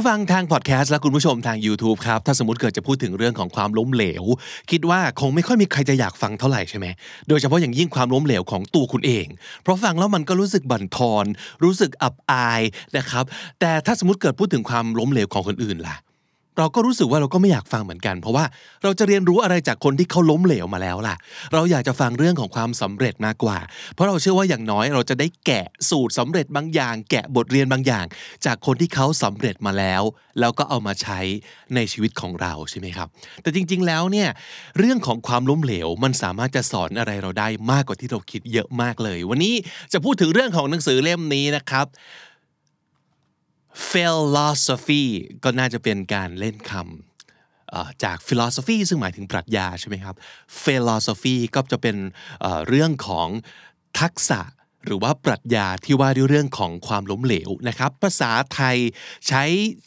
ผู้ฟังทางพอดแคสต์และคุณผู้ชมทาง YouTube ครับ ถ้าสมมติเกิดจะพูดถึงเรื่องของความล้มเหลว คิดว่าคงไม่ค่อยมีใครจะอยากฟังเท่าไหร่ใช่ไหมโดยเฉพาะอย่างยิ่งความล้มเหลวของตัวคุณเอง เพราะฟังแล้วมันก็รู้สึกบั่นทอน รู้สึกอับอายนะครับ แต่ถ้าสมมติเกิดพูดถึงความล้มเหลวของคนอื่นล่ะ เราก็รู้สึกว่าเราก็ไม่อยากฟังเหมือนกัน เพราะว่าเราจะเรียนรู้อะไรจากคนที่เขาล้มเหลวมาแล้วล่ะ เราอยากจะฟังเรื่องของความสำเร็จมากกว่า เพราะเราเชื่อว่าอย่างน้อยเราจะได้แกะสูตรสำเร็จบางอย่าง แกะบทเรียนบางอย่าง จากคนที่เขาสำเร็จมาแล้ว แล้วก็เอามาใช้ในชีวิตของเราใช่ไหมครับ แต่จริง ๆ แล้วเนี่ยเรื่องของความล้มเหลวมันสามารถจะสอนอะไรเราได้มากกว่าที่เราคิดเยอะมากเลย วันนี้จะพูดถึงเรื่องของหนังสือเล่มนี้นะครับ philosophy ก็น่าจะเป็นการเล่นคำจาก philosophy ซึ่งหมายถึงปรัชญาใช่ไหมครับ philosophy ก็จะเป็นเรื่องของทักษะหรือว่าปรัชญาที่ว่าด้วยเรื่องของความล้มเหลวนะครับ ภาษาไทยใช้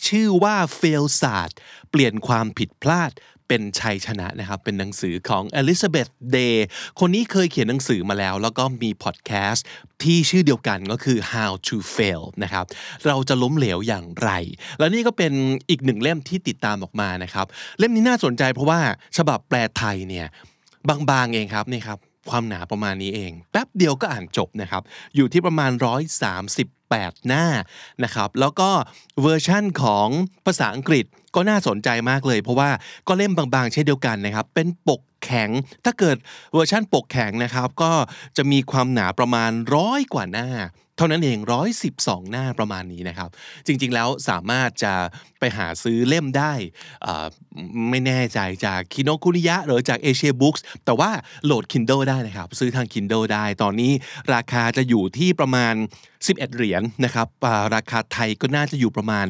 ชื่อว่าเฟลศาสตร์เปลี่ยนความผิดพลาด เป็นชัยชนะนะครับ เป็นหนังสือของ Elizabeth Day คนนี้เคยเขียนหนังสือมาแล้ว แล้วก็มีพอดแคสต์ที่ชื่อเดียวกันก็คือ How to Fail นะครับ เราจะล้มเหลวอย่างไร แล้วนี่ก็เป็นอีกหนึ่งเล่มที่ติดตามออกมานะครับ เล่มนี้น่าสนใจเพราะว่าฉบับแปลไทยเนี่ยบางๆเองครับนี่ครับความหนาประมาณนี้เอง แป๊บเดียวก็อ่านจบนะครับ อยู่ที่ประมาณ 138 หน้านะครับ แล้วก็เวอร์ชั่นของภาษาอังกฤษ ก็น่าสนใจมากเลย เพราะว่าก็เล่มบางๆ เช่นเดียวกันนะครับ เป็นปก แข็ง ถ้าเกิดเวอร์ชั่นปกแข็งนะครับ ก็จะมีความหนาประมาณร้อยกว่าหน้า เท่านั้นเอง 112 หน้าประมาณนี้นะครับ จริงๆแล้วสามารถจะไปหาซื้อเล่มได้ ไม่แน่ใจจากคิโนคุนิยะหรือจากเอเชียบุ๊กส์แต่ว่าโหลด Kindle ได้นะครับ ซื้อทาง Kindle ได้ ตอนนี้ราคาจะอยู่ที่ประมาณ 11 เหรียญนะครับ ราคาไทยก็น่าจะอยู่ประมาณ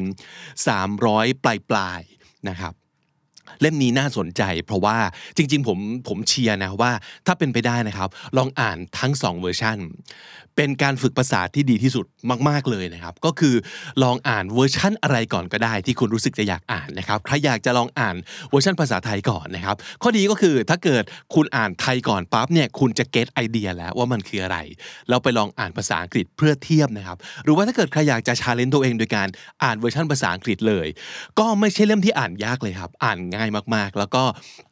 300 ปลายๆนะครับ เล่มนี้น่าสนใจ เพราะว่าจริง ๆ ผมผมเชียร์นะว่าถ้าเป็นไปได้นะครับ ลองอ่านทั้งสองเวอร์ชัน เป็นการฝึกภาษาที่ดีที่สุดมาก ๆ เลยนะครับ ก็คือลองอ่านเวอร์ชันอะไรก่อนก็ได้ ที่คุณรู้สึกจะอยากอ่านนะครับใครอยากจะลองอ่านเวอร์ชันภาษาไทยก่อนนะครับข้อดีก็คือถ้าเกิดคุณอ่านไทยก่อนปั๊บเนี่ยคุณจะ get ไอเดียแล้วว่ามันคืออะไร เราไปลองอ่านภาษาอังกฤษเพื่อเทียบนะครับหรือว่าถ้าเกิดใครอยากจะ challenge ตัวเองโดยการอ่านเวอร์ชันภาษาอังกฤษเลย ก็ไม่ใช่เล่มที่อ่านยากเลยครับอ่านง่ายมากๆ แล้วก็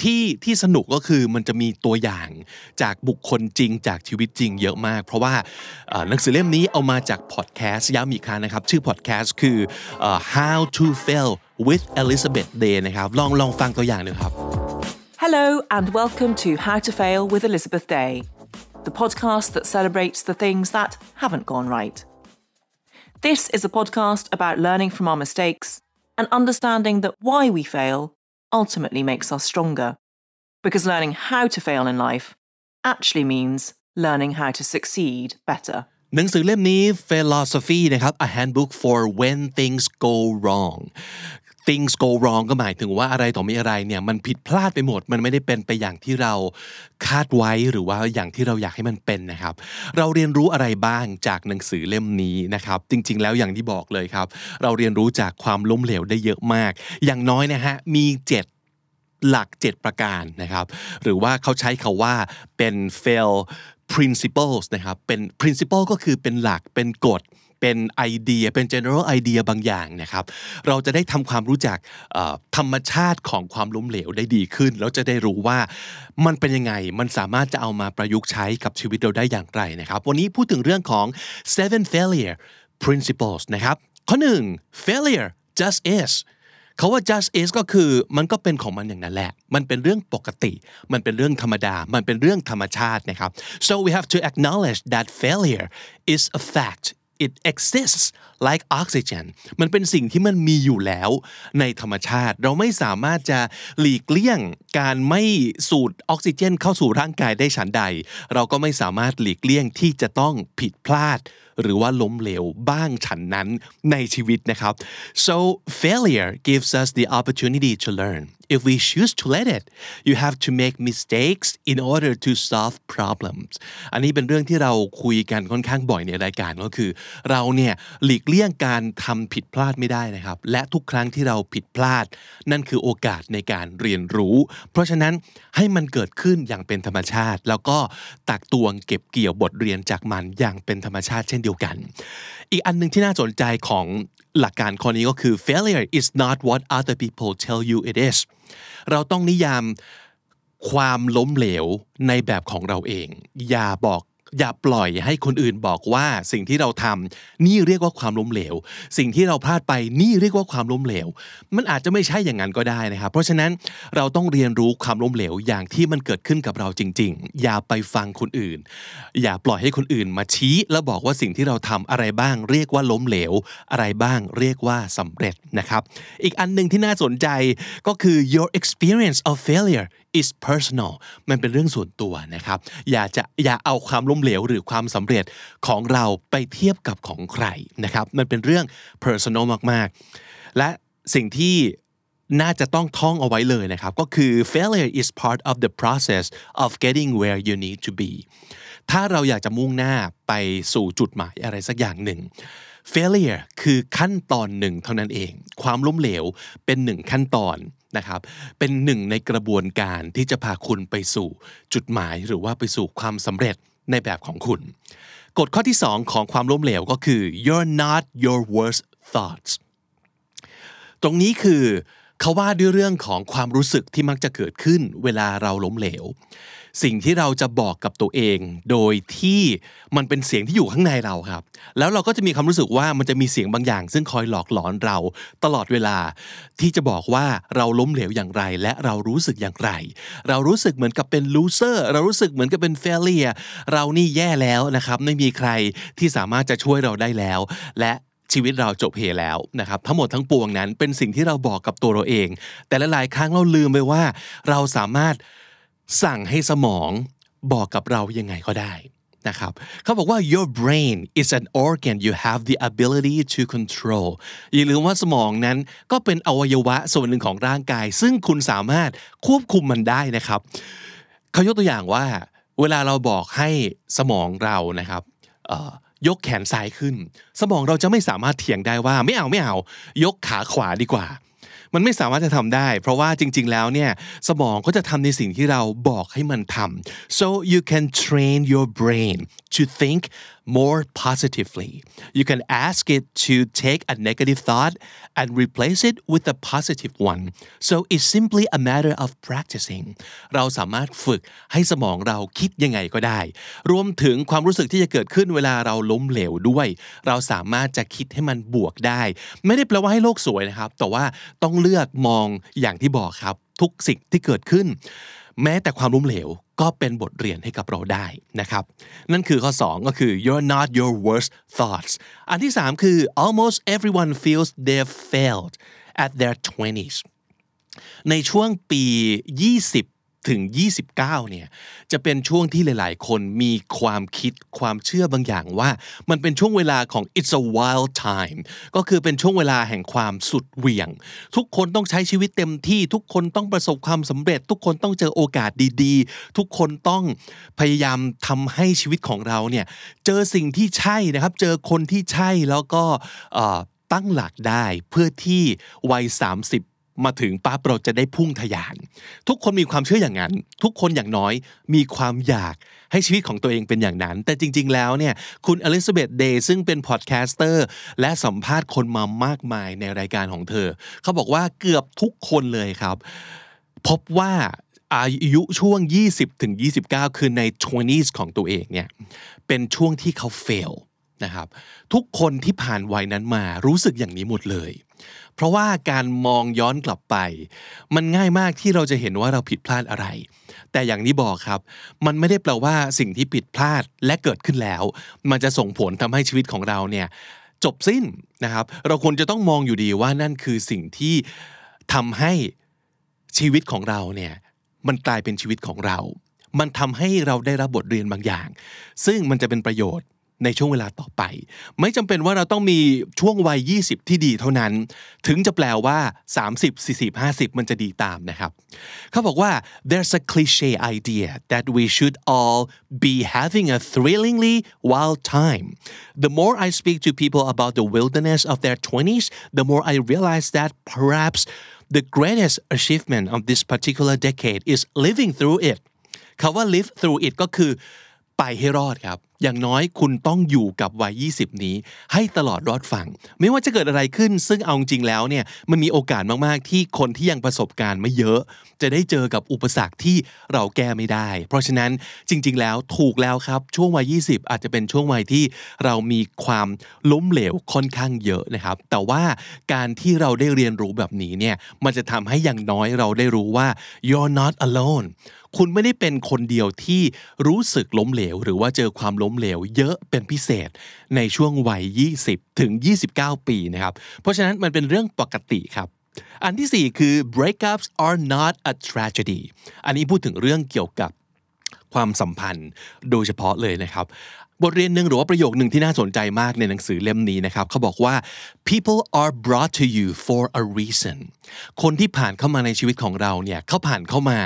ที่ที่สนุกก็คือมันจะมีตัวอย่างจากบุคคลจริงจากชีวิตจริง เยอะมาก เพราะว่าหนังสือเล่มนี้เอามาจากพอดแคสต์ย้ำอีกครั้งนะครับ ชื่อพอดแคสต์คือ How to Fail with Elizabeth Day นะครับ ลองลองฟังตัวอย่างดูครับ Hello, and welcome to How to Fail with Elizabeth Day, the podcast that celebrates the things that haven't gone right. This is a podcast about learning from our mistakes and understanding that why we fail ultimately makes us stronger. Because learning how to fail in life actually means learning how to succeed better. หนังสือเล่มนี้ philosophy นะครับ a handbook for when things go wrong things go wrong ก็หมายถึงว่าอะไรต่อมีอะไรเนี่ยมันผิดพลาดไปหมด มันไม่ได้เป็นไปอย่างที่เราคาดไว้หรือว่าอย่างที่เราอยากให้มันเป็นนะครับ เราเรียนรู้อะไรบ้างจากหนังสือเล่มนี้นะครับ จริง ๆ แล้วอย่างที่บอกเลยครับ เราเรียนรู้จากความล้มเหลวได้เยอะมาก อย่างน้อยนะฮะมีเจ็ดหลัก 7 ประการนะครับ หรือว่าเขาใช้คาว่าเป็น fail principles นะครับเป็น principle ก็คือเป็นหลักเป็นกฎ เป็นไอเดีย เป็น general idea บางอย่างนะครับ เราจะได้ทำความรู้จักธรรมชาติของความล้มเหลวได้ดีขึ้น แล้วจะได้รู้ว่ามันเป็นยังไง มันสามารถจะเอามาประยุกต์ใช้กับชีวิตเราได้อย่างไรนะครับ วันนี้พูดถึงเรื่องของ seven failure principles นะครับ ข้อหนึ่ง failure just is เขาว่า just is ก็คือมันก็เป็นของมันอย่างนั้นแหละ มันเป็นเรื่องปกติ มันเป็นเรื่องธรรมดา มันเป็นเรื่องธรรมชาตินะครับ so we have to acknowledge that failure is a fact it exists like oxygen มันเป็นสิ่งที่มันมีอยู่แล้วในธรรมชาติ เราไม่สามารถจะหลีกเลี่ยงการไม่สูดออกซิเจนเข้าสู่ร่างกายได้ฉันใด เราก็ไม่สามารถหลีกเลี่ยงที่จะต้องผิดพลาดหรือว่าล้มเหลวบ้างฉันนั้นในชีวิตนะครับ so failure gives us the opportunity to learn if we choose to let it you have to make mistakes in order to solve problems อันนี้เป็นเรื่องที่เราคุยกันค่อนข้างบ่อยในรายการก็คือ เราเนี่ยหลีกเลี่ยงการทำผิดพลาดไม่ได้นะครับ และทุกครั้งที่เราผิดพลาด นั่นคือโอกาสในการเรียนรู้ เพราะฉะนั้นให้มันเกิดขึ้นอย่างเป็นธรรมชาติ แล้วก็ตักตวงเก็บเกี่ยวบทเรียนจากมันอย่างเป็นธรรมชาติเช่นเดียวกัน อีกอันหนึ่งที่น่าสนใจของหลักการข้อนี้ก็คือ failure is not what other people tell you it is เราต้องนิยามความล้มเหลวในแบบของเราเอง อย่าบอก อย่าปล่อยให้คนอื่นบอกว่าสิ่งที่เราทำนี่เรียกว่าความล้มเหลว สิ่งที่เราพลาดไปนี่เรียกว่าความล้มเหลว มันอาจจะไม่ใช่อย่างนั้นก็ได้นะครับ เพราะฉะนั้นเราต้องเรียนรู้ความล้มเหลวอย่างที่มันเกิดขึ้นกับเราจริง ๆ อย่าไปฟังคนอื่น อย่าปล่อยให้คนอื่นมาชี้ แล้วบอกว่าสิ่งที่เราทำอะไรบ้าง เรียกว่าล้มเหลว อะไรบ้าง เรียกว่าสำเร็จนะครับ อีกอันหนึ่งที่น่าสนใจก็คือ your experience of failure is personal มันเป็นเรื่องส่วนตัวนะครับ อย่าจะอย่าเอาความล้มเหลวหรือความสำเร็จของเราไปเทียบกับของใครนะครับ มันเป็นเรื่อง personal มากๆ และสิ่งที่น่าจะต้องท่องเอาไว้เลยนะครับ ก็คือ failure is part of the process of getting where you need to be ถ้าเราอยากจะมุ่งหน้าไปสู่จุดหมายอะไรสักอย่างหนึ่ง failure คือขั้นตอนหนึ่งเท่านั้นเอง ความล้มเหลวเป็นหนึ่งขั้นตอน นะครับ เป็นหนึ่งในกระบวนการที่จะพาคุณไปสู่จุดหมายหรือว่าไปสู่ความสำเร็จในแบบของคุณ กฎข้อที่สองของความล้มเหลวก็คือ you're not your worst thoughts ตรงนี้คือ เขาว่าด้วยเรื่องของความรู้สึกที่มักจะเกิดขึ้นเวลาเราล้มเหลว สิ่งที่เราจะบอกกับตัวเอง โดยที่มันเป็นเสียงที่อยู่ข้างในเราครับ แล้วเราก็จะมีความรู้สึกว่ามันจะมีเสียงบางอย่าง ซึ่งคอยหลอกหลอนเราตลอดเวลา ที่จะบอกว่าเราล้มเหลวอย่างไร และเรารู้สึกอย่างไร เรารู้สึกเหมือนกับเป็น loser เรารู้สึกเหมือนกับเป็น failure เรานี่แย่แล้วนะครับไม่มีใครที่สามารถจะช่วยเราได้แล้ว และ ชีวิตเราจบเหแล้วนะครับทั้งหมดทั้งปวงนั้นเป็นสิ่งที่เราบอกกับตัวเราเอง แต่หลายๆครั้งเราลืมไปว่า เราสามารถสั่งให้สมองบอกกับเรายังไงก็ได้นะครับเขาบอกว่า your brain is an organ you have the ability to control อย่าลืมว่าสมองนั้นก็เป็นอวัยวะส่วนหนึ่งของร่างกาย ซึ่งคุณสามารถควบคุมมันได้นะครับเขายกตัวอย่างว่า เวลาเราบอกให้สมองเรานะครับ ยกแขนซ้ายขึ้น สมองเราจะไม่สามารถเถียงได้ว่าไม่เอาไม่เอา ยกขาขวาดีกว่า มันไม่สามารถจะทำได้ เพราะว่าจริง ๆ แล้วเนี่ยสมองก็จะทำในสิ่งที่เราบอกให้มันทำ so you can train your brain to think more positively you can ask it to take a negative thought and replace it with a positive one so it's simply a matter of practicing เราสามารถฝึกให้สมองเราคิดยังไงก็ได้ รวมถึงความรู้สึกที่จะเกิดขึ้นเวลาเราล้มเหลวด้วย เราสามารถจะคิดให้มันบวกได้ ไม่ได้แปลว่าให้โลกสวยนะครับ แต่ว่าต้องเลือกมองอย่างที่บอกครับ ทุกสิ่งที่เกิดขึ้น แม้แต่ความล้มเหลว ก็เป็นบทเรียนให้กับเราได้นะครับ นั่นคือข้อ 2 ก็คือ you're not your worst thoughts อันที่ 3 คือ almost everyone feels they've failed at their 20s ในช่วงปี 20 ถึง 29 เนี่ย จะเป็นช่วงที่หลาย ๆ คนมีความคิดความเชื่อบางอย่างว่า มันเป็นช่วงเวลาของ it's a wild time ก็คือเป็นช่วงเวลาแห่งความสุดเหวี่ยง ทุกคนต้องใช้ชีวิตเต็มที่ ทุกคนต้องประสบความสำเร็จ ทุกคนต้องเจอโอกาสดี ๆ ทุกคนต้องพยายามทำให้ชีวิตของเราเนี่ย เจอสิ่งที่ใช่นะครับ เจอคนที่ใช่แล้วก็ตั้งหลักได้เพื่อที่วัย 30 มาถึงปั๊บเราจะได้พุ่งทะยาน ทุกคนมีความเชื่ออย่างนั้น ทุกคนอย่างน้อยมีความอยากให้ชีวิตของตัวเองเป็นอย่างนั้น แต่จริง ๆ แล้วเนี่ยคุณอลิซาเบธเดย์ซึ่งเป็น podcaster และสัมภาษณ์คนมามากมายในรายการของเธอ เขาบอกว่าเกือบทุกคนเลยครับ พบว่าอายุช่วง 20ถึง29 คือใน 20s ของตัวเองเนี่ยเป็นช่วงที่เขา fail นะครับทุกคนที่ผ่านวัยนั้นมารู้สึกอย่างนี้หมดเลย เพราะว่าการมองย้อนกลับไป มันง่ายมากที่เราจะเห็นว่าเราผิดพลาดอะไร แต่อย่างนี้บอกครับ มันไม่ได้แปลว่าสิ่งที่ผิดพลาดและเกิดขึ้นแล้ว มันจะส่งผลทำให้ชีวิตของเราเนี่ยจบสิ้นนะครับ เราควรจะต้องมองอยู่ดีว่านั่นคือสิ่งที่ทำให้ชีวิตของเราเนี่ยมันกลายเป็นชีวิตของเรา มันทำให้เราได้รับบทเรียนบางอย่าง ซึ่งมันจะเป็นประโยชน์ ในช่วงเวลาต่อไป ไม่จำเป็นว่าเราต้องมีช่วงวัย 20 ที่ดีเท่านั้น ถึงจะแปลว่า 30 40 50 มันจะดีตามนะครับเขาบอกว่า there's a cliche idea that we should all be having a thrillingly wild time the more I speak to people about the wilderness of their 20s the more I realize that perhaps the greatest achievement of this particular decade is living through it คาว่า live through it ก็คือ ไปให้รอดครับ อย่างน้อยคุณต้องอยู่กับวัย 20 นี้ ให้ตลอดรอดฝั่ง ไม่ว่าจะเกิดอะไรขึ้น ซึ่งเอาจริงแล้วเนี่ยมันมีโอกาสมาก ๆ ที่คนที่ยังประสบการณ์ไม่เยอะ จะได้เจอกับอุปสรรคที่เราแก้ไม่ได้ เพราะฉะนั้นจริง ๆ แล้วถูกแล้วครับ ช่วงวัย 20 อาจจะเป็นช่วงวัยที่เรามีความล้มเหลวค่อนข้างเยอะนะครับ แต่ว่าการที่เราได้เรียนรู้แบบนี้เนี่ยมันจะทำให้อย่างน้อยเราได้รู้ว่า you're not alone คุณไม่ได้เป็นคนเดียวที่รู้สึกล้มเหลว หรือว่าเจอความล้มเหลว เยอะเป็นพิเศษในช่วงวัย 20 ถึง 29 ปีนะครับ เพราะฉะนั้นมันเป็นเรื่องปกติครับอันที่ 4 คือ breakups are not a tragedy อันนี้พูดถึงเรื่องเกี่ยวกับความสัมพันธ์โดยเฉพาะเลยนะครับ บทเรียนหนึ่งหรือว่าประโยคหนึ่งที่น่าสนใจมากในหนังสือเล่มนี้นะครับเขาบอกว่า people are brought to you for a reason คนที่ผ่านเข้ามาในชีวิตของเราเนี่ยเขาผ่านเข้ามา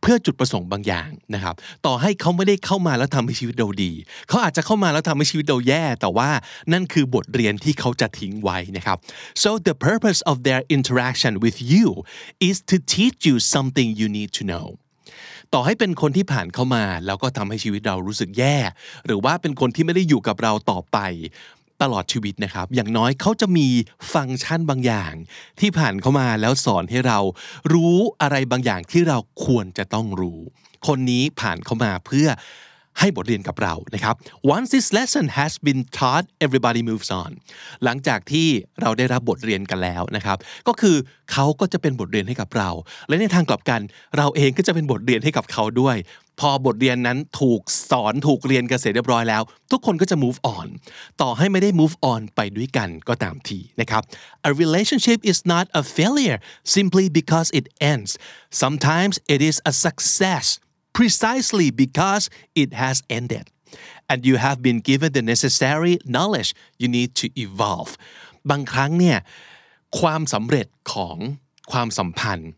เพื่อจุดประสงค์บางอย่างนะครับ ต่อให้เขาไม่ได้เข้ามาแล้วทำให้ชีวิตเราดี เขาอาจจะเข้ามาแล้วทำให้ชีวิตเราแย่ แต่ว่านั่นคือบทเรียนที่เขาจะทิ้งไว้นะครับ so the purpose of their interaction with you is to teach you something you need to know ต่อให้เป็นคนที่ผ่านเข้ามา แล้วก็ทำให้ชีวิตเรารู้สึกแย่ หรือว่าเป็นคนที่ไม่ได้อยู่กับเราต่อไปตลอดชีวิตนะครับ อย่างน้อยเขาจะมีฟังก์ชันบางอย่าง ที่ผ่านเข้ามาแล้วสอนให้เรารู้อะไรบางอย่างที่เราควรจะต้องรู้ คนนี้ผ่านเข้ามาเพื่อ ให้บทเรียนกับเรานะครับ once this lesson has been taught everybody moves on หลังจากที่เราได้รับบทเรียนกันแล้วนะครับ ก็คือเขาก็จะเป็นบทเรียนให้กับเรา และในทางกลับกันเราเองก็จะเป็นบทเรียนให้กับเขาด้วย พอบทเรียนนั้นถูกสอนถูกเรียนกันเสร็จเรียบร้อยแล้ว ทุกคนก็จะ move on ต่อให้ไม่ได้ move on ไปด้วยกันก็ตามทีนะครับ a relationship is not a failure simply because it ends sometimes it is a success precisely because it has ended and you have been given the necessary knowledge you need to evolve บางครั้งเนี่ยความสำเร็จของความสัมพันธ์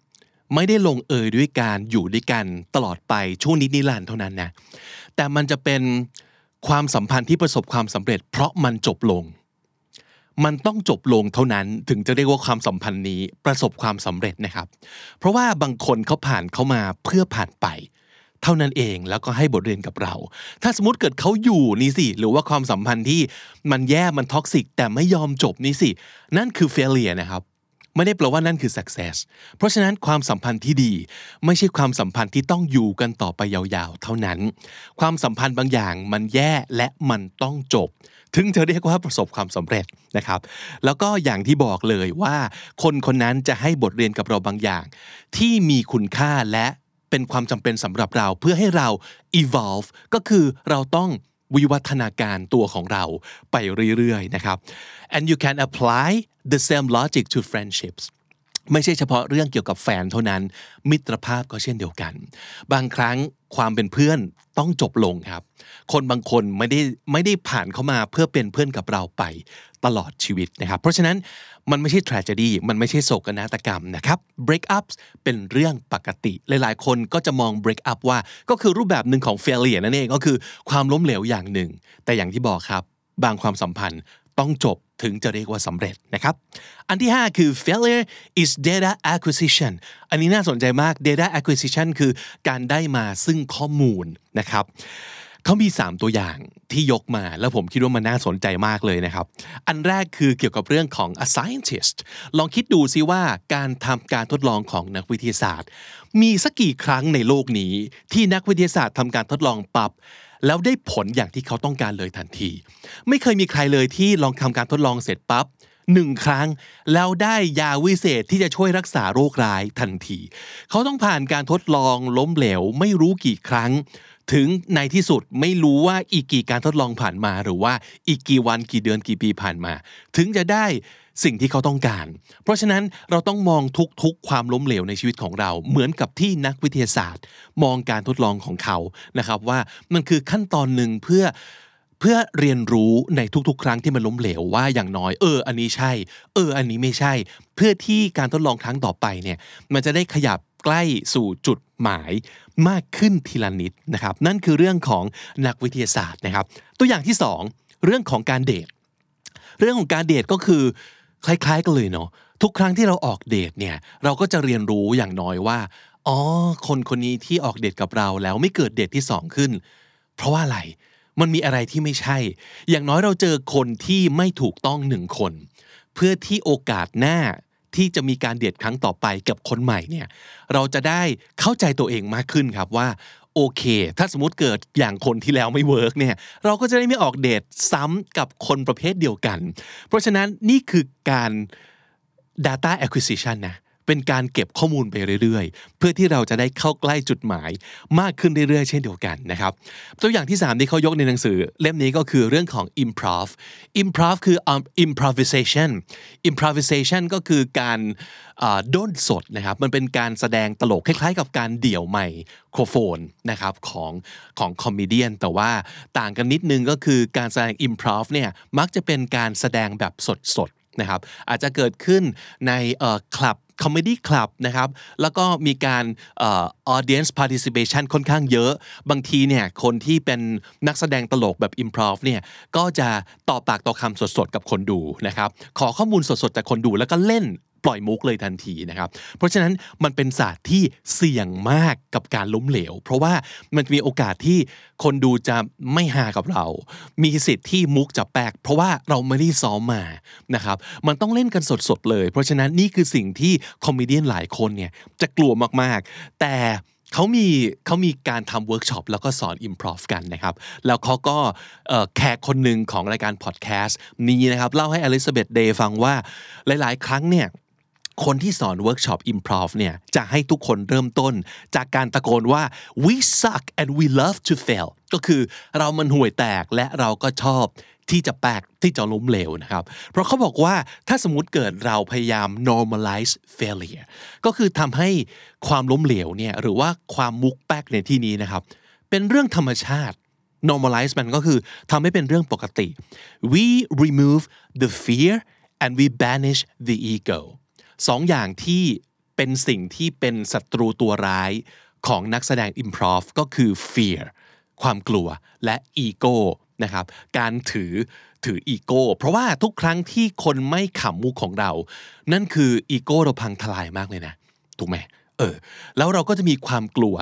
ไม่ได้ลงเอยด้วยการอยู่ด้วยกันตลอดไปช่วงนิดนิรันดร์เท่านั้นนะแต่มันจะเป็นความสัมพันธ์ที่ประสบความสำเร็จ เพราะมันจบลง มันต้องจบลงเท่านั้นถึงจะเรียกว่าความสัมพันธ์นี้ประสบความสำเร็จนะครับ เพราะว่าบางคนเขาผ่านเข้ามาเพื่อผ่านไป เท่านั้นเองแล้วก็ให้บทเรียนกับเรา ถ้าสมมติเกิดเขาอยู่นี่สิ หรือว่าความสัมพันธ์ที่มันแย่มัน toxic แต่ไม่ยอมจบนี่สิ นั่นคือ failure นะครับไม่ได้แปลว่านั่นคือ success เพราะฉะนั้นความสัมพันธ์ที่ดี ไม่ใช่ความสัมพันธ์ที่ต้องอยู่กันต่อไปยาวๆ เท่านั้น ความสัมพันธ์บางอย่างมันแย่และมันต้องจบ ถึงจะเรียกว่าประสบความสำเร็จนะครับ แล้วก็อย่างที่บอกเลยว่า คนคนนั้นจะให้บทเรียนกับเราบางอย่าง ที่มีคุณค่าและ เป็นความจำเป็นสำหรับเราเพื่อให้เรา evolve ก็คือเราต้องวิวัฒนาการตัวของเราไปเรื่อยๆนะครับ and you can apply the same logic to friendships ไม่ใช่เฉพาะเรื่องเกี่ยวกับแฟนเท่านั้น มิตรภาพก็เช่นเดียวกัน บางครั้งความเป็นเพื่อนต้องจบลงครับ คนบางคนไม่ได้ไม่ได้ผ่านเข้ามาเพื่อเป็นเพื่อนกับเราไป ตลอดชีวิตนะครับ เพราะฉะนั้นมันไม่ใช่ tragedy มันไม่ใช่โศกนาฏกรรมนะครับ break ups เป็นเรื่องปกติ หลายๆ คนก็จะมอง break up ว่าก็คือรูปแบบหนึ่งของ failure นั่นเองก็คือความล้มเหลวอย่างหนึ่ง แต่อย่างที่บอกครับ บางความสัมพันธ์ต้องจบถึงจะเรียกว่าสำเร็จนะครับ อันที่ 5 คือ failure is data acquisition อันนี้น่าสนใจมาก data acquisition คือการได้มาซึ่งข้อมูลนะครับ เขามี 3 ตัวอย่างที่ยกมา แล้วผมคิดว่ามันน่าสนใจมากเลยนะครับ อันแรกคือเกี่ยวกับเรื่องของ a scientist ลองคิดดูซิว่าการทำการทดลองของนักวิทยาศาสตร์ มีสักกี่ครั้งในโลกนี้ ที่นักวิทยาศาสตร์ทำการทดลองปรับแล้วได้ผลอย่างที่เขาต้องการเลยทันที ไม่เคยมีใครเลยที่ลองทำการทดลองเสร็จปั๊บ หนึ่งครั้ง แล้วได้ยาวิเศษที่จะช่วยรักษาโรคร้ายทันที เขาต้องผ่านการทดลองล้มเหลวไม่รู้กี่ครั้ง ถึงในที่สุดไม่รู้ว่าอีกกี่การทดลองผ่านมา หรือว่าอีกกี่วันกี่เดือนกี่ปีผ่านมา ถึงจะได้สิ่งที่เขาต้องการ เพราะฉะนั้นเราต้องมองทุกๆ ความล้มเหลวในชีวิตของเรา เหมือนกับที่นักวิทยาศาสตร์ มองการทดลองของเขานะครับว่ามันคือขั้นตอนหนึ่งเพื่อ เพื่อเรียนรู้ในทุกๆ ครั้งที่มันล้มเหลวว่าอย่างน้อยเออ อันนี้ใช่ เออ อันนี้ไม่ใช่ เพื่อที่การทดลองครั้งต่อไปเนี่ย มันจะได้ขยับใกล้สู่จุดหมายมากขึ้นทีละนิดนะครับ นั่นคือเรื่องของนักวิทยาศาสตร์นะครับ ตัวอย่างที่สองเรื่องของการเดทเรื่องของการเดทก็คือคล้าย ๆ กันเลยเนาะทุกครั้งที่เราออกเดทเนี่ย เราก็จะเรียนรู้อย่างน้อยว่าอ๋อคนคนนี้ที่ออกเดทกับเราแล้วไม่เกิดเดทที่สองขึ้น เพราะว่าอะไร มันมีอะไรที่ไม่ใช่ อย่างน้อยเราเจอคนที่ไม่ถูกต้องหนึ่งคน เพื่อที่โอกาสหน้าที่จะมีการเดทครั้งต่อไปกับคนใหม่เนี่ย เราจะได้เข้าใจตัวเองมากขึ้นครับว่าโอเค ถ้าสมมติเกิดอย่างคนที่แล้วไม่ work เนี่ย เราก็จะได้ไม่ออกเดทซ้ำกับคนประเภทเดียวกัน เพราะฉะนั้นนี่คือการ data acquisition นะ เป็นการเก็บข้อมูลไปเรื่อยๆ เพื่อที่เราจะได้เข้าใกล้จุดหมายมากขึ้นเรื่อยๆ เช่นเดียวกันนะครับตัวอย่างที่ 3 ที่เขายกในหนังสือ เล่มนี้ก็คือเรื่องของ improv improv คือ improvisation improvisation ก็คือการด้นสดนะครับมันเป็นการแสดงตลกคล้ายๆ กับการเดี่ยวไมโครโฟนนะครับของของ comedy แต่ว่าต่างกันนิดนึงก็คือการแสดง improv เนี่ยมักจะเป็นการแสดงแบบสดๆนะครับอาจจะเกิดขึ้นในคลับ comedy club นะครับ แล้วก็มีการ audience participation ค่อนข้างเยอะ บางทีเนี่ยคนที่เป็นนักแสดงตลกแบบ improv เนี่ยก็จะต่อปากต่อคำสดๆ กับคนดูนะครับ ขอข้อมูลสดๆ จากคนดูแล้วก็เล่น ปล่อยมุกเลยทันทีนะครับ เพราะฉะนั้นมันเป็นศาสตร์ที่เสี่ยงมากกับการล้มเหลว เพราะว่ามันมีโอกาสที่คนดูจะไม่ฮากับเรา มีสิทธิ์ที่มุกจะแป้กเพราะว่าเราไม่ได้ซ้อมมานะครับ มันต้องเล่นกันสดๆเลย เพราะฉะนั้นนี่คือสิ่งที่ comedian หลายคนเนี่ยจะกลัวมากๆ แต่เขามีเขามีการทำเวิร์กช็อปแล้วก็สอน improv กันนะครับ แล้วเขาก็แขกคนหนึ่งของรายการพอดแคสต์นี้นะครับ เล่าให้อลิซาเบธเดย์ฟังว่าหลาย ๆ ครั้งเนี่ย คนที่สอนเวิร์กช็อป improv เนี่ยจะให้ทุกคนเริ่มต้น จากการตะโกนว่า we suck and we love to fail ก็คือเรามันห่วยแตกและเราก็ชอบที่จะแป้กที่จะล้มเหลวนะครับ เพราะเขาบอกว่าถ้าสมมติเกิดเราพยายาม normalize failure ก็คือทำให้ความล้มเหลวเนี่ยหรือว่าความมุกแปกในที่นี้นะครับ เป็นเรื่องธรรมชาติ normalize มันก็คือทำให้เป็นเรื่องปกติ we remove the fear and we banish the ego สองอย่างที่เป็นสิ่งที่เป็นศัตรูตัวร้ายของนักแสดง improv ก็คือ fear ความกลัวและ ego นะครับ การถือถืออีโก้ เพราะว่าทุกครั้งที่คนไม่ขำมุกของเรา นั่นคืออีโก้เราพังทลายมากเลยนะ ถูกไหมเออ แล้วเราก็จะมีความกลัว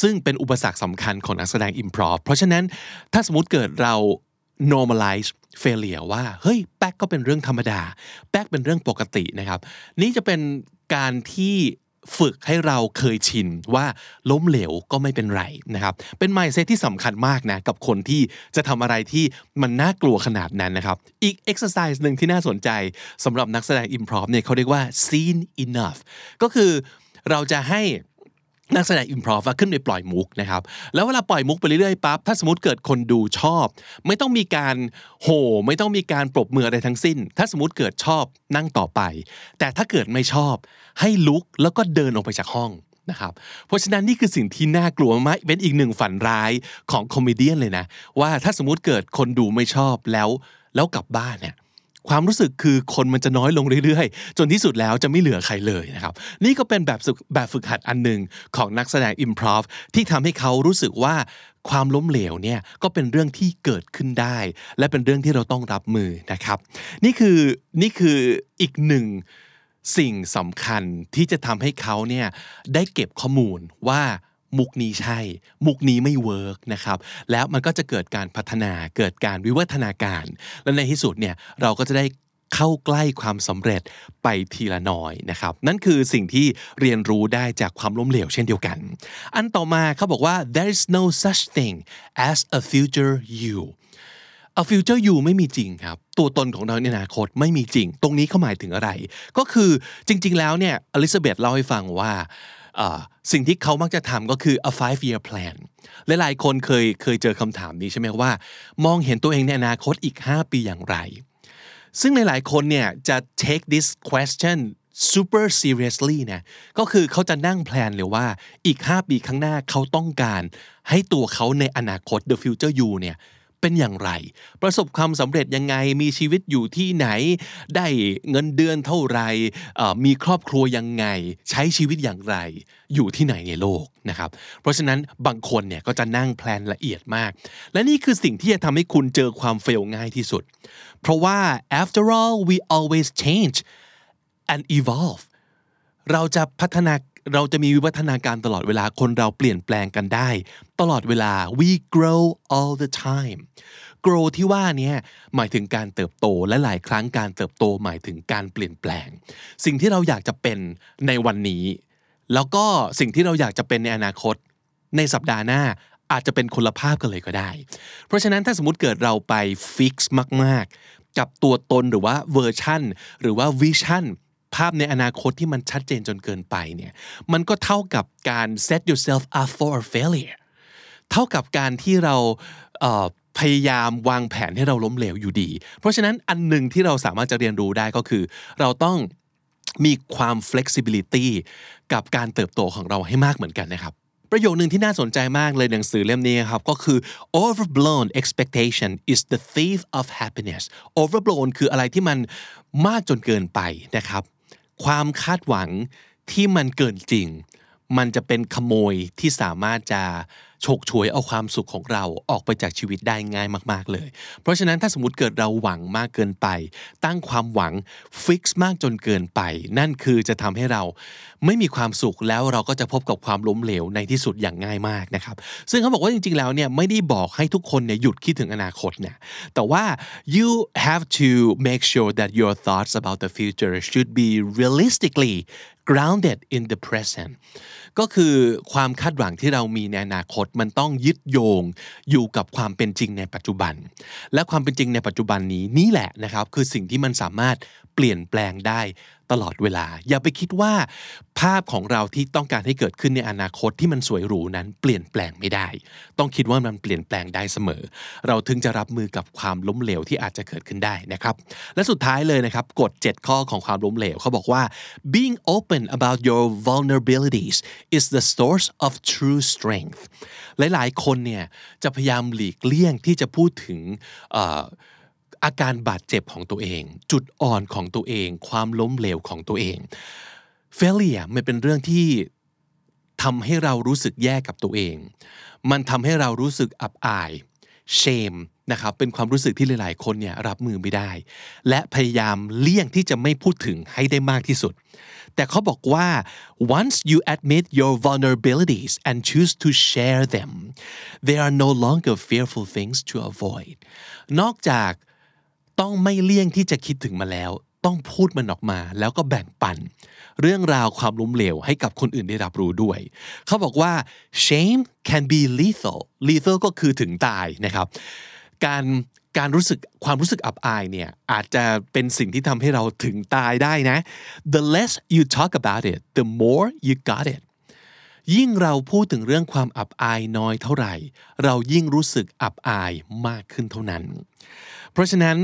ซึ่งเป็นอุปสรรคสำคัญของนักแสดงอิมพรอเพราะฉะนั้นถ้าสมมติเกิดเรา normalize failure ว่าเฮ้ยแป๊กก็เป็นเรื่องธรรมดา แป๊กเป็นเรื่องปกตินะครับ นี่จะเป็นการที่ฝึกให้เราเคยชินว่าล้มเหลวก็ไม่เป็นไรนะครับ เป็น mindset ที่สำคัญมากนะกับคนที่จะทำอะไรที่มันน่ากลัวขนาดนั้นนะครับ อีก exercise หนึ่งที่น่าสนใจสำหรับนักแสดง improv เนี่ยเขาเรียกว่า seen enough ก็คือเราจะให้ นักแสดงอิมพรอฟขึ้นไปปล่อยมุกนะครับ แล้วเวลาปล่อยมุกไปเรื่อยๆปั๊บถ้าสมมติเกิดคนดูชอบ ไม่ต้องมีการโห่ไม่ต้องมีการปรบมืออะไรทั้งสิ้น ถ้าสมมติเกิดชอบนั่งต่อไป แต่ถ้าเกิดไม่ชอบ ให้ลุกแล้วก็เดินออกไปจากห้องนะครับเพราะฉะนั้นนี่คือสิ่งที่น่ากลัวมากเป็นอีกหนึ่งฝันร้ายของ comedian เลยนะว่าถ้าสมมติเกิดคนดูไม่ชอบแล้วแล้วกลับบ้านเนี่ย ความรู้สึกคือคนมันจะน้อยลงเรื่อยๆ จนที่สุดแล้วจะไม่เหลือใครเลยนะครับ นี่ก็เป็นแบบแบบฝึกหัดอันหนึ่งของนักแสดง improv ที่ทำให้เขารู้สึกว่าความล้มเหลวเนี่ยก็เป็นเรื่องที่เกิดขึ้นได้ และเป็นเรื่องที่เราต้องรับมือนะครับ นี่คือนี่คืออีกหนึ่งสิ่งสำคัญที่จะทำให้เขาเนี่ยได้เก็บข้อมูลว่า มุกนี้ใช่ มุกนี้ไม่ work นะครับ แล้วมันก็จะเกิดการพัฒนาเกิดการวิวัฒนาการ และในที่สุดเนี่ยเราก็จะได้เข้าใกล้ความสำเร็จไปทีละน้อยนะครับ นั่นคือสิ่งที่เรียนรู้ได้จากความล้มเหลวเช่นเดียวกัน อันต่อมาเขาบอกว่า there is no such thing as a future you a future you ไม่มีจริงครับ ตัวตนของเราในอนาคตไม่มีจริง ตรงนี้เขาหมายถึงอะไร ก็คือจริง ๆ แล้วเนี่ยอลิซาเบธเล่าให้ฟังว่า สิ่งที่เขามักจะทำก็คือ a five year plan หลายๆคนเคยเคยเจอคำถามนี้ใช่ไหมว่า มองเห็นตัวเองในอนาคตอีก 5 ปีอย่างไร ซึ่งหลายๆคนเนี่ยจะ take this question super seriously นะก็คือเขาจะนั่งแพลนเลยว่าอีก 5 ปีข้างหน้าเขาต้องการให้ตัวเขาในอนาคต the future you เนี่ย เป็นอย่างไร ประสบความสำเร็จยังไงมีชีวิตอยู่ที่ไหน ได้เงินเดือนเท่าไหร่มีครอบครัวยังไง ใช้ชีวิตอย่างไร อยู่ที่ไหนในโลกนะครับเพราะฉะนั้นบางคนเนี่ยก็จะนั่งแพลนละเอียดมาก และนี่คือสิ่งที่จะทำให้คุณเจอความเฟลง่ายที่สุด เพราะว่า after all we always change and evolve เราจะพัฒนา เราจะมีวิวัฒนาการตลอดเวลาคนเราเปลี่ยนแปลงกันได้ ตลอดเวลา we grow all the time grow ที่ว่านี้หมายถึงการเติบโตและหลายครั้งการเติบโตหมายถึงการเปลี่ยนแปลง สิ่งที่เราอยากจะเป็นในวันนี้ แล้วก็สิ่งที่เราอยากจะเป็นในอนาคต ในสัปดาห์หน้าอาจจะเป็นคนละภาพกันเลยก็ได้ เพราะฉะนั้นถ้าสมมติเกิดเราไปfix มาก ๆ กับตัวตนหรือว่าเวอร์ชันหรือว่า vision ภาพในอนาคตที่มันชัดเจนจนเกินไปเนี่ยมันก็เท่ากับการ set yourself up for a failure เท่ากับการที่เราพยายามวางแผนให้เราล้มเหลวอยู่ดี เพราะฉะนั้นอันหนึ่งที่เราสามารถจะเรียนรู้ได้ก็คือ เราต้องมีความ flexibility กับการเติบโตของเราให้มากเหมือนกันนะครับ ประโยคหนึ่งที่น่าสนใจมากเลยหนังสือเล่มนี้ครับ ก็คือ overblown expectation is the thief of happiness overblown คืออะไรที่มันมากจนเกินไปนะครับ ความคาดหวังที่มันเกินจริง มันจะเป็นขโมยที่สามารถจะ ฉกฉวยเอาความสุขของเราออกไปจากชีวิตได้ง่ายมาก ๆเลย เพราะฉะนั้นถ้าสมมติเกิดเราหวังมากเกินไป ตั้งความหวังฟิกซ์มากจนเกินไป นั่นคือจะทำให้เราไม่มีความสุขแล้วเราก็จะพบกับความล้มเหลวในที่สุดอย่างง่ายมากนะครับ ซึ่งเขาบอกว่าจริง ๆ แล้วเนี่ยไม่ได้บอกให้ทุกคนเนี่ยหยุดคิดถึงอนาคตเนี่ยแต่ว่า you have to make sure that your thoughts about the future should be realistically grounded in the present ก็คือความคาดหวังที่เรามีในอนาคตมันต้องยึดโยงอยู่กับความเป็นจริงในปัจจุบัน และความเป็นจริงในปัจจุบันนี้นี่แหละนะครับ คือสิ่งที่มันสามารถเปลี่ยนแปลงได้ ตลอดเวลา อย่าไปคิดว่า ภาพของเราที่ต้องการให้เกิดขึ้นในอนาคตที่มันสวยหรูนั้นเปลี่ยนแปลงไม่ได้ ต้องคิดว่ามันเปลี่ยนแปลงได้เสมอ เราถึงจะรับมือกับความล้มเหลวที่อาจจะเกิดขึ้นได้นะครับ และสุดท้ายเลยนะครับกฎ 7 ข้อของความล้มเหลวเขาบอกว่า being open about your vulnerabilities is the source of true strength หลายๆ คนเนี่ยจะพยายามหลีกเลี่ยงที่จะพูดถึง อาการบาดเจ็บของตัวเอง จุดอ่อนของตัวเอง ความล้มเหลวของตัวเอง failure มันเป็นเรื่องที่ทำให้เรารู้สึกแย่กับตัวเอง มันทำให้เรารู้สึกอับอาย shame นะครับ เป็นความรู้สึกที่หลาย ๆ คนเนี่ยรับมือไม่ได้ และพยายามเลี่ยงที่จะไม่พูดถึงให้ได้มากที่สุด แต่เขาบอกว่า once you admit your vulnerabilities and choose to share them they are no longer fearful things to avoid นอกจาก ต้องไม่เลี่ยงที่จะคิดถึงมาแล้ว ต้องพูดมันออกมา แล้วก็แบ่งปัน เรื่องราวความล้มเหลวให้กับคนอื่นได้รับรู้ด้วย เขาบอกว่า shame can be lethal lethal ก็คือถึงตายนะครับ การการรู้สึกความรู้สึกอับอายเนี่ยอาจจะเป็นสิ่งที่ทำให้เราถึงตายได้นะ the less you talk about it the more you got it ยิ่งเราพูดถึงเรื่องความอับอายน้อยเท่าไหร่ เรายิ่งรู้สึกอับอายมากขึ้นเท่านั้น เพราะฉะนั้น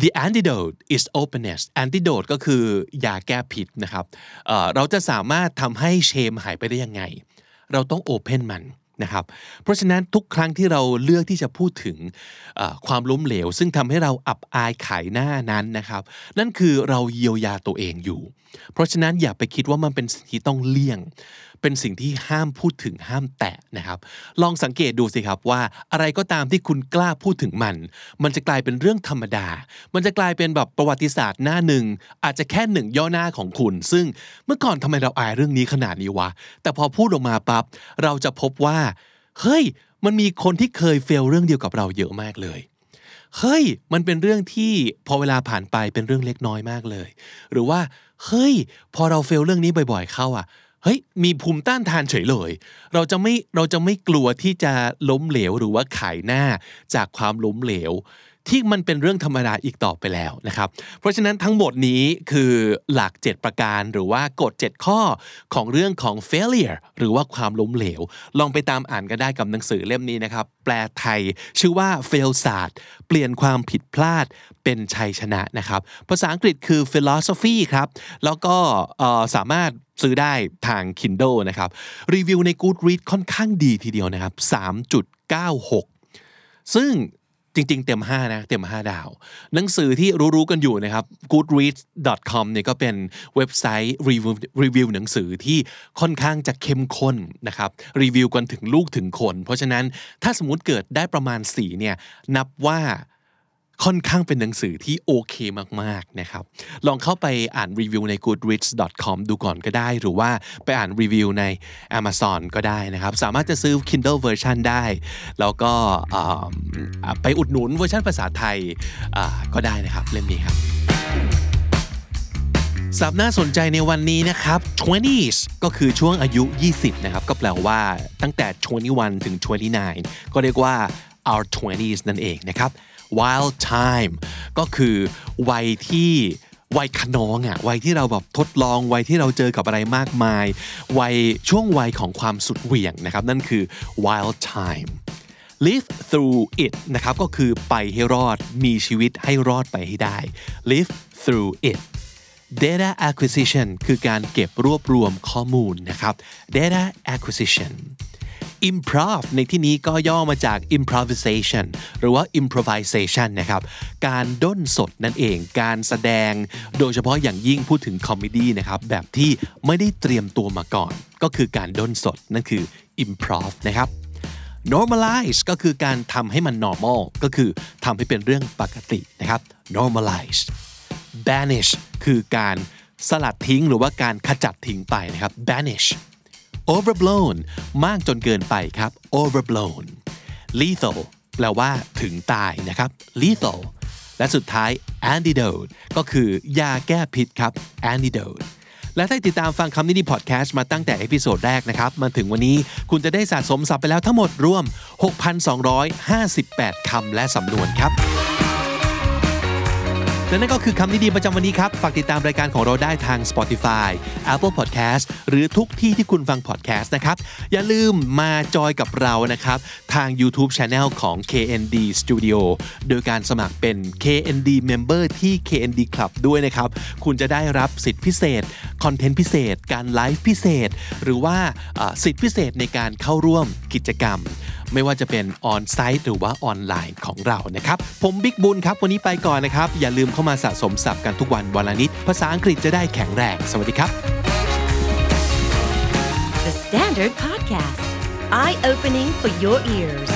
the antidote is openness antidote ก็คือยาแก้ผิดนะครับเเราจะสามารถทำให้เชมหายไปได้ยังไง เราต้อง open มันนะครับ เพราะฉะนั้นทุกครั้งที่เราเลือกที่จะพูดถึงความล้มเหลว ซึ่งทำให้เราอับอายขายหน้านั้นนะครับ นั่นคือเราเยียวยาตัวเองอยู่ เพราะฉะนั้นอย่าไปคิดว่ามันเป็นสิ่งที่ต้องเลี่ยง เป็นสิ่งที่ห้ามพูดถึงห้ามแตะนะครับ ลองสังเกตดูสิครับว่าอะไรก็ตามที่คุณกล้าพูดถึงมัน มันจะกลายเป็นเรื่องธรรมดา มันจะกลายเป็นแบบประวัติศาสตร์หน้าหนึ่ง อาจจะแค่หนึ่งย่อหน้าของคุณ ซึ่งเมื่อก่อนทำไมเราอายเรื่องนี้ขนาดนี้วะ แต่พอพูดออกมาปั๊บเราจะพบว่า เฮ้ย มันมีคนที่เคยเฟลเรื่องเดียวกับเราเยอะมากเลยเฮ้ย มันเป็นเรื่องที่พอเวลาผ่านไปเป็นเรื่องเล็กน้อยมากเลย หรือว่า เฮ้ย พอเราเฟลเรื่องนี้บ่อย ๆ เข้าอะเฮ้ยมีภูมิต้านทานเฉยเลย เราจะไม่เราจะไม่กลัวที่จะล้มเหลวหรือว่าขายหน้าจากความล้มเหลว ที่มันเป็นเรื่องธรรมดาอีกต่อไปแล้วนะครับ เพราะฉะนั้นทั้งหมดนี้คือหลัก 7 ประการหรือว่ากฎ 7 ข้อของเรื่องของ failure หรือว่าความล้มเหลว ลองไปตามอ่านก็ได้กับหนังสือเล่มนี้นะครับ แปลไทยชื่อว่า fail ศาสตร์เปลี่ยนความผิดพลาดเป็นชัยชนะนะครับ ภาษาอังกฤษคือ philosophy ครับ แล้วก็สามารถซื้อได้ทาง Kindle นะครับ รีวิวใน Goodreads ค่อนข้างดีทีเดียวนะครับ 3.96 ซึ่ง จริง ๆ เต็ม 5 นะ เต็ม 5 ดาว หนังสือที่รู้ๆกันอยู่นะครับ goodreads.com เนี่ยก็เป็นเว็บไซต์รีวิวรีวิวหนังสือที่ค่อนข้างจะเข้มข้นนะครับ รีวิวกันถึงลูกถึงคน เพราะฉะนั้นถ้าสมมติเกิดได้ประมาณ 4 เนี่ย นับว่า ค่อนข้างเป็นหนังสือที่โอเคมากๆนะครับ ลองเข้าไปอ่านรีวิวใน goodreads.com ดูก่อนก็ได้ หรือว่าไปอ่านรีวิวใน Amazon ก็ได้นะครับ สามารถจะซื้อ Kindle version ได้ แล้วก็ไปอุดหนุนเวอร์ชันภาษาไทยก็ได้นะครับ เล่มนี้ครับสับน่าสนใจในวันนี้นะครับ 20s ก็คือช่วงอายุ 20 นะครับ ก็แปลว่าตั้งแต่ 21 ถึง 29 ก็เรียกว่า our 20s นั่นเองนะครับ wild time ก็คือวัยที่วัยขนองอะวัยที่เราแบบทดลองวัยที่เราเจอกับอะไรมากมาย วัยช่วงวัยของความสุดเหวี่ยงนะครับนั่นคือ wild time live through it นะครับก็คือไปให้รอดมีชีวิตให้รอดไปให้ได้ live through it data acquisition คือการเก็บรวบรวมข้อมูลนะครับ data acquisition improv ในที่นี้ก็ย่อมาจาก improvisation หรือว่า improvisation นะครับ การด้นสดนั่นเอง การแสดง โดยเฉพาะอย่างยิ่งพูดถึง comedy นะครับ แบบที่ไม่ได้เตรียมตัวมาก่อน ก็คือการด้นสด นั่นคือ improv นะครับ normalize ก็คือการทำให้มัน normal ก็คือทำให้เป็นเรื่องปกตินะครับ normalize banish คือการสลัดทิ้งหรือว่าการขจัดทิ้งไปนะครับ banish overblown มากจนเกินไปครับ overblown lethal แปลว่าถึงตายนะครับ lethal และสุดท้าย antidote ก็คือยาแก้พิษครับ antidote และถ้าติดตามฟังคำนี้ดีพอดแคสต์มาตั้งแต่ episode แรกนะครับ มาถึงวันนี้คุณจะได้สะสมศัพท์ไปแล้วทั้งหมดรวม 6,258 คำและสำนวนครับ และนั่นก็คือคำนิดีประจำวันนี้ครับ ฝากติดตามรายการของเราได้ทาง Spotify Apple Podcast หรือทุกที่ที่คุณฟัง podcast นะครับ อย่าลืมมาจอยกับเรานะครับ ทาง YouTube Channel ของ KND Studio โดยการสมัครเป็น KND Member ที่ KND Club ด้วยนะครับ คุณจะได้รับสิทธิพิเศษ คอนเทนต์พิเศษ การไลฟ์พิเศษ หรือว่าสิทธิพิเศษในการเข้าร่วมกิจกรรม ไม่ว่าจะเป็นออนไซต์หรือว่าออนไลน์ของเรานะครับ ผมบิ๊กบุญครับ วันนี้ไปก่อนนะครับ อย่าลืมเข้ามาสะสมศัพท์กันทุกวันวันละนิด ภาษาอังกฤษจะได้แข็งแรง สวัสดีครับ The Standard Podcast, eye opening for your ears.